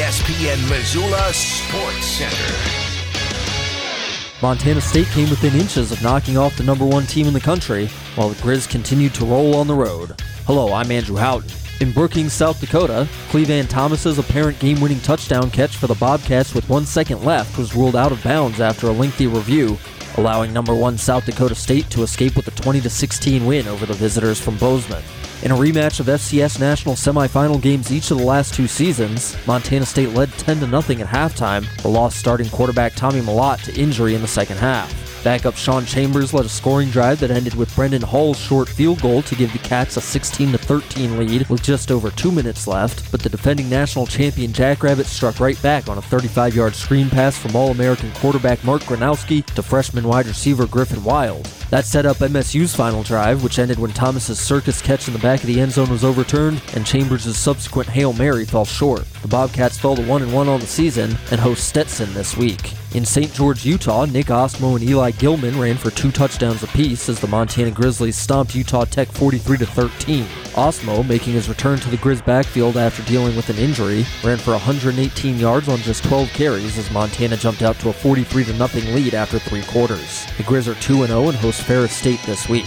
ESPN Missoula Sports Center. Montana State came within inches of knocking off the number one team in the country, while the Griz continued to roll on the road. Hello, I'm Andrew Houghton. In Brookings, South Dakota, Clevan Thomas's apparent game-winning touchdown catch for the Bobcats with one second left was ruled out of bounds after a lengthy review, allowing number one South Dakota State to escape with a 20-16 win over the visitors from Bozeman. In a rematch of FCS national semifinal games each of the last two seasons, Montana State led 10 0 at halftime, the lost starting quarterback Tommy Mellott to injury in the second half. Backup Sean Chambers led a scoring drive that ended with Brendan Hall's short field goal to give the Cats a 16 13 lead with just over two minutes left, but the defending national champion Jackrabbits struck right back on a 35 yard screen pass from All American quarterback Mark Gronowski to freshman wide receiver Griffin Wilde. That set up MSU's final drive, which ended when Thomas's circus catch in the back of the end zone was overturned and Chambers' subsequent Hail Mary fell short. The Bobcats fell to 1 1 on the season and host Stetson this week. In St. George, Utah, Nick Ostmo and Eli Gillman ran for two touchdowns apiece as the Montana Grizzlies stomped Utah Tech 43 13. Ostmo, making his return to the Griz backfield after dealing with an injury, ran for 118 yards on just 12 carries as Montana jumped out to a 43 0 lead after three quarters. The Griz are 2 0 and oh host Ferris State this week.